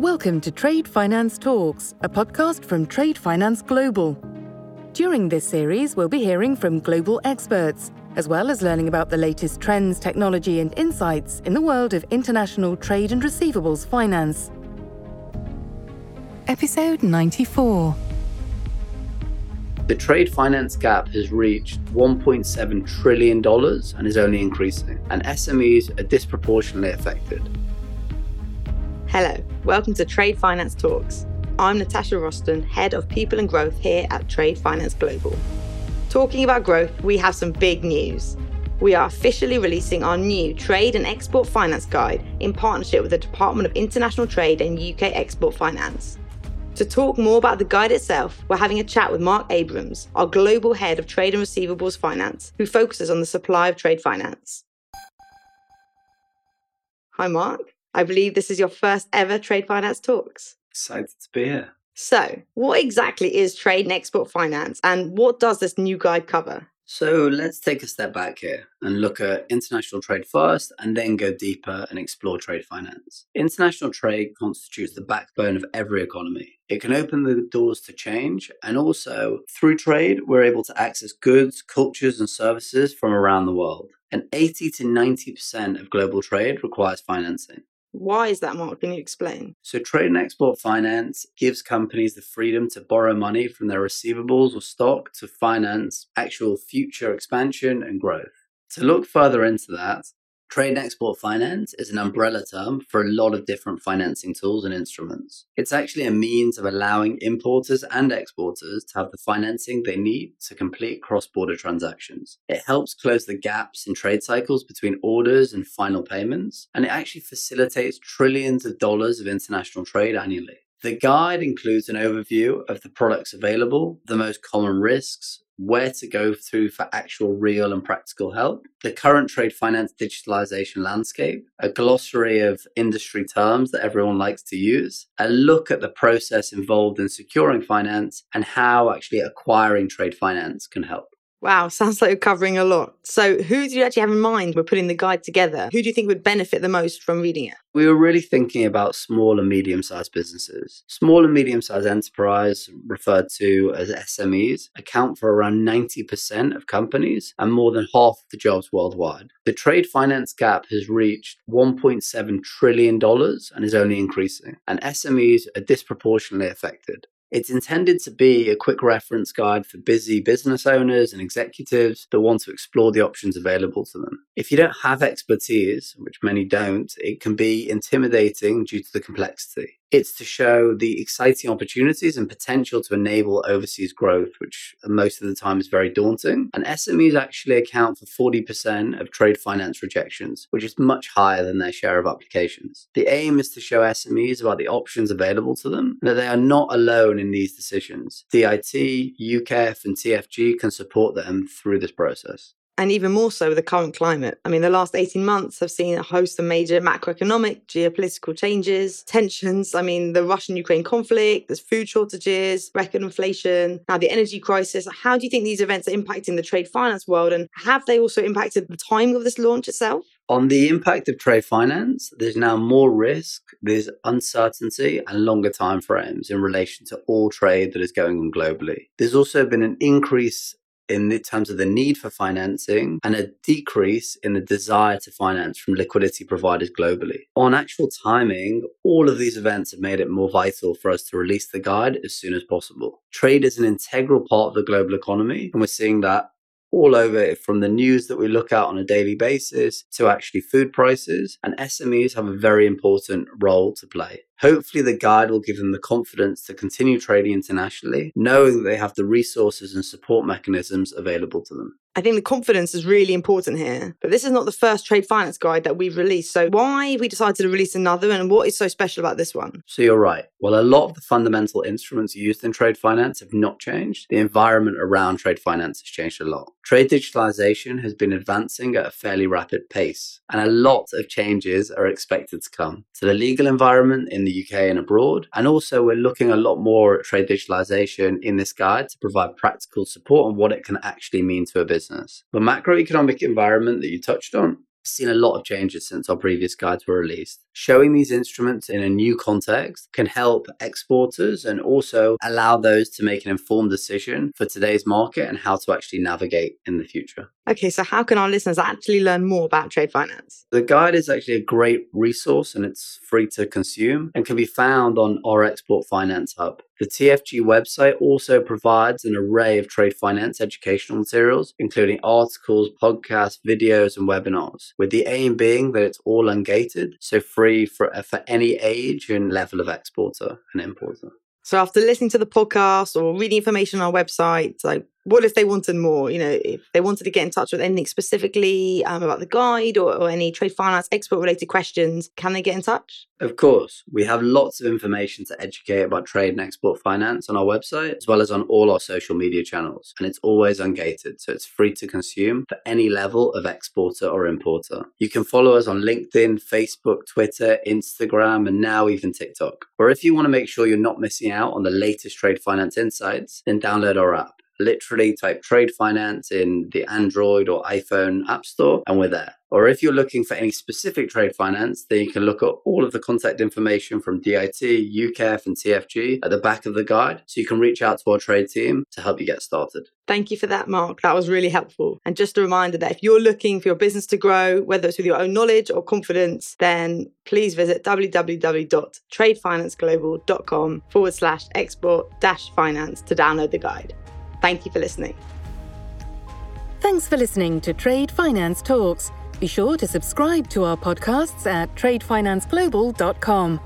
Welcome to Trade Finance Talks, a podcast from Trade Finance Global. During this series, we'll be hearing from global experts, as well as learning about the latest trends, technology, and insights in the world of international trade and receivables finance. Episode 94 The trade finance gap has reached $1.7 trillion and is only increasing, and SMEs are disproportionately affected. Hello, welcome to Trade Finance Talks. I'm Natasha Roston, Head of People and Growth here at Trade Finance Global. Talking about growth, we have some big news. We are officially releasing our new Trade and Export Finance Guide in partnership with the Department of International Trade and UK Export Finance. To talk more about the guide itself, we're having a chat with Mark Abrams, our Global Head of Trade and Receivables Finance, who focuses on the supply of trade finance. Hi, Mark. I believe this is your first ever Trade Finance Talks. Excited to be here. So, what exactly is trade and export finance, and what does this new guide cover? So let's take a step back here and look at international trade first and then go deeper and explore trade finance. International trade constitutes the backbone of every economy. It can open the doors to change, and also through trade, we're able to access goods, cultures, and services from around the world. And 80 to 90% of global trade requires financing. Why is that, Mark? Can you explain? So, trade and export finance gives companies the freedom to borrow money from their receivables or stock to finance actual future expansion and growth. To look further into that, Trade and export finance is an umbrella term for a lot of different financing tools and instruments. It's actually a means of allowing importers and exporters to have the financing they need to complete cross border transactions. It helps close the gaps in trade cycles between orders and final payments, and it actually facilitates trillions of dollars of international trade annually. The guide includes an overview of the products available, the most common risks, where to go through for actual real and practical help, the current trade finance digitalization landscape, a glossary of industry terms that everyone likes to use, a look at the process involved in securing finance, and how actually acquiring trade finance can help. Wow, sounds like you're covering a lot. So, who do you actually have in mind when putting the guide together? Who do you think would benefit the most from reading it? We were really thinking about small and medium sized businesses. Small and medium sized enterprise, referred to as SMEs, account for around 90% of companies and more than half of the jobs worldwide. The trade finance gap has reached $1.7 trillion and is only increasing, and SMEs are disproportionately affected. It's intended to be a quick reference guide for busy business owners and executives that want to explore the options available to them. If you don't have expertise, which many don't, it can be intimidating due to the complexity. It's to show the exciting opportunities and potential to enable overseas growth, which most of the time is very daunting. And SMEs actually account for 40% of trade finance rejections, which is much higher than their share of applications. The aim is to show SMEs about the options available to them, that they are not alone in these decisions. DIT, UKEF, and TFG can support them through this process and even more so with the current climate. I mean, the last 18 months have seen a host of major macroeconomic, geopolitical changes, tensions. I mean, the Russian Ukraine conflict, there's food shortages, record inflation, now the energy crisis. How do you think these events are impacting the trade finance world? And have they also impacted the timing of this launch itself? On the impact of trade finance, there's now more risk, there's uncertainty, and longer time frames in relation to all trade that is going on globally. There's also been an increase in terms of the need for financing and a decrease in the desire to finance from liquidity providers globally. On actual timing, all of these events have made it more vital for us to release the guide as soon as possible. Trade is an integral part of the global economy, and we're seeing that all over from the news that we look at on a daily basis to actually food prices. And SMEs have a very important role to play. Hopefully, the guide will give them the confidence to continue trading internationally, knowing that they have the resources and support mechanisms available to them. I think the confidence is really important here. But this is not the first trade finance guide that we've released. So, why we decided to release another and what is so special about this one? So, you're right. Well, a lot of the fundamental instruments used in trade finance have not changed. The environment around trade finance has changed a lot. Trade digitalization has been advancing at a fairly rapid pace, and a lot of changes are expected to come to the legal environment in the the UK and abroad. And also, we're looking a lot more at trade digitalization in this guide to provide practical support on what it can actually mean to a business. The macroeconomic environment that you touched on seen a lot of changes since our previous guides were released. Showing these instruments in a new context can help exporters and also allow those to make an informed decision for today's market and how to actually navigate in the future. Okay, so how can our listeners actually learn more about trade finance? The guide is actually a great resource and it's free to consume and can be found on our Export Finance Hub. The TFG website also provides an array of trade finance educational materials, including articles, podcasts, videos, and webinars, with the aim being that it's all ungated, so free for, for any age and level of exporter and importer. So after listening to the podcast or reading information on our website, like what if they wanted more? You know, if they wanted to get in touch with anything specifically um, about the guide or, or any trade finance export related questions, can they get in touch? Of course, we have lots of information to educate about trade and export finance on our website, as well as on all our social media channels. And it's always ungated, so it's free to consume for any level of exporter or importer. You can follow us on LinkedIn, Facebook, Twitter, Instagram, and now even TikTok. Or if you want to make sure you're not missing out on the latest trade finance insights, then download our app literally type trade finance in the Android or iPhone App Store, and we're there. Or if you're looking for any specific trade finance, then you can look at all of the contact information from DIT, UKEF, and TFG at the back of the guide. So you can reach out to our trade team to help you get started. Thank you for that, Mark. That was really helpful. And just a reminder that if you're looking for your business to grow, whether it's with your own knowledge or confidence, then please visit www.tradefinanceglobal.com forward slash export dash finance to download the guide. Thank you for listening. Thanks for listening to Trade Finance Talks. Be sure to subscribe to our podcasts at tradefinanceglobal.com.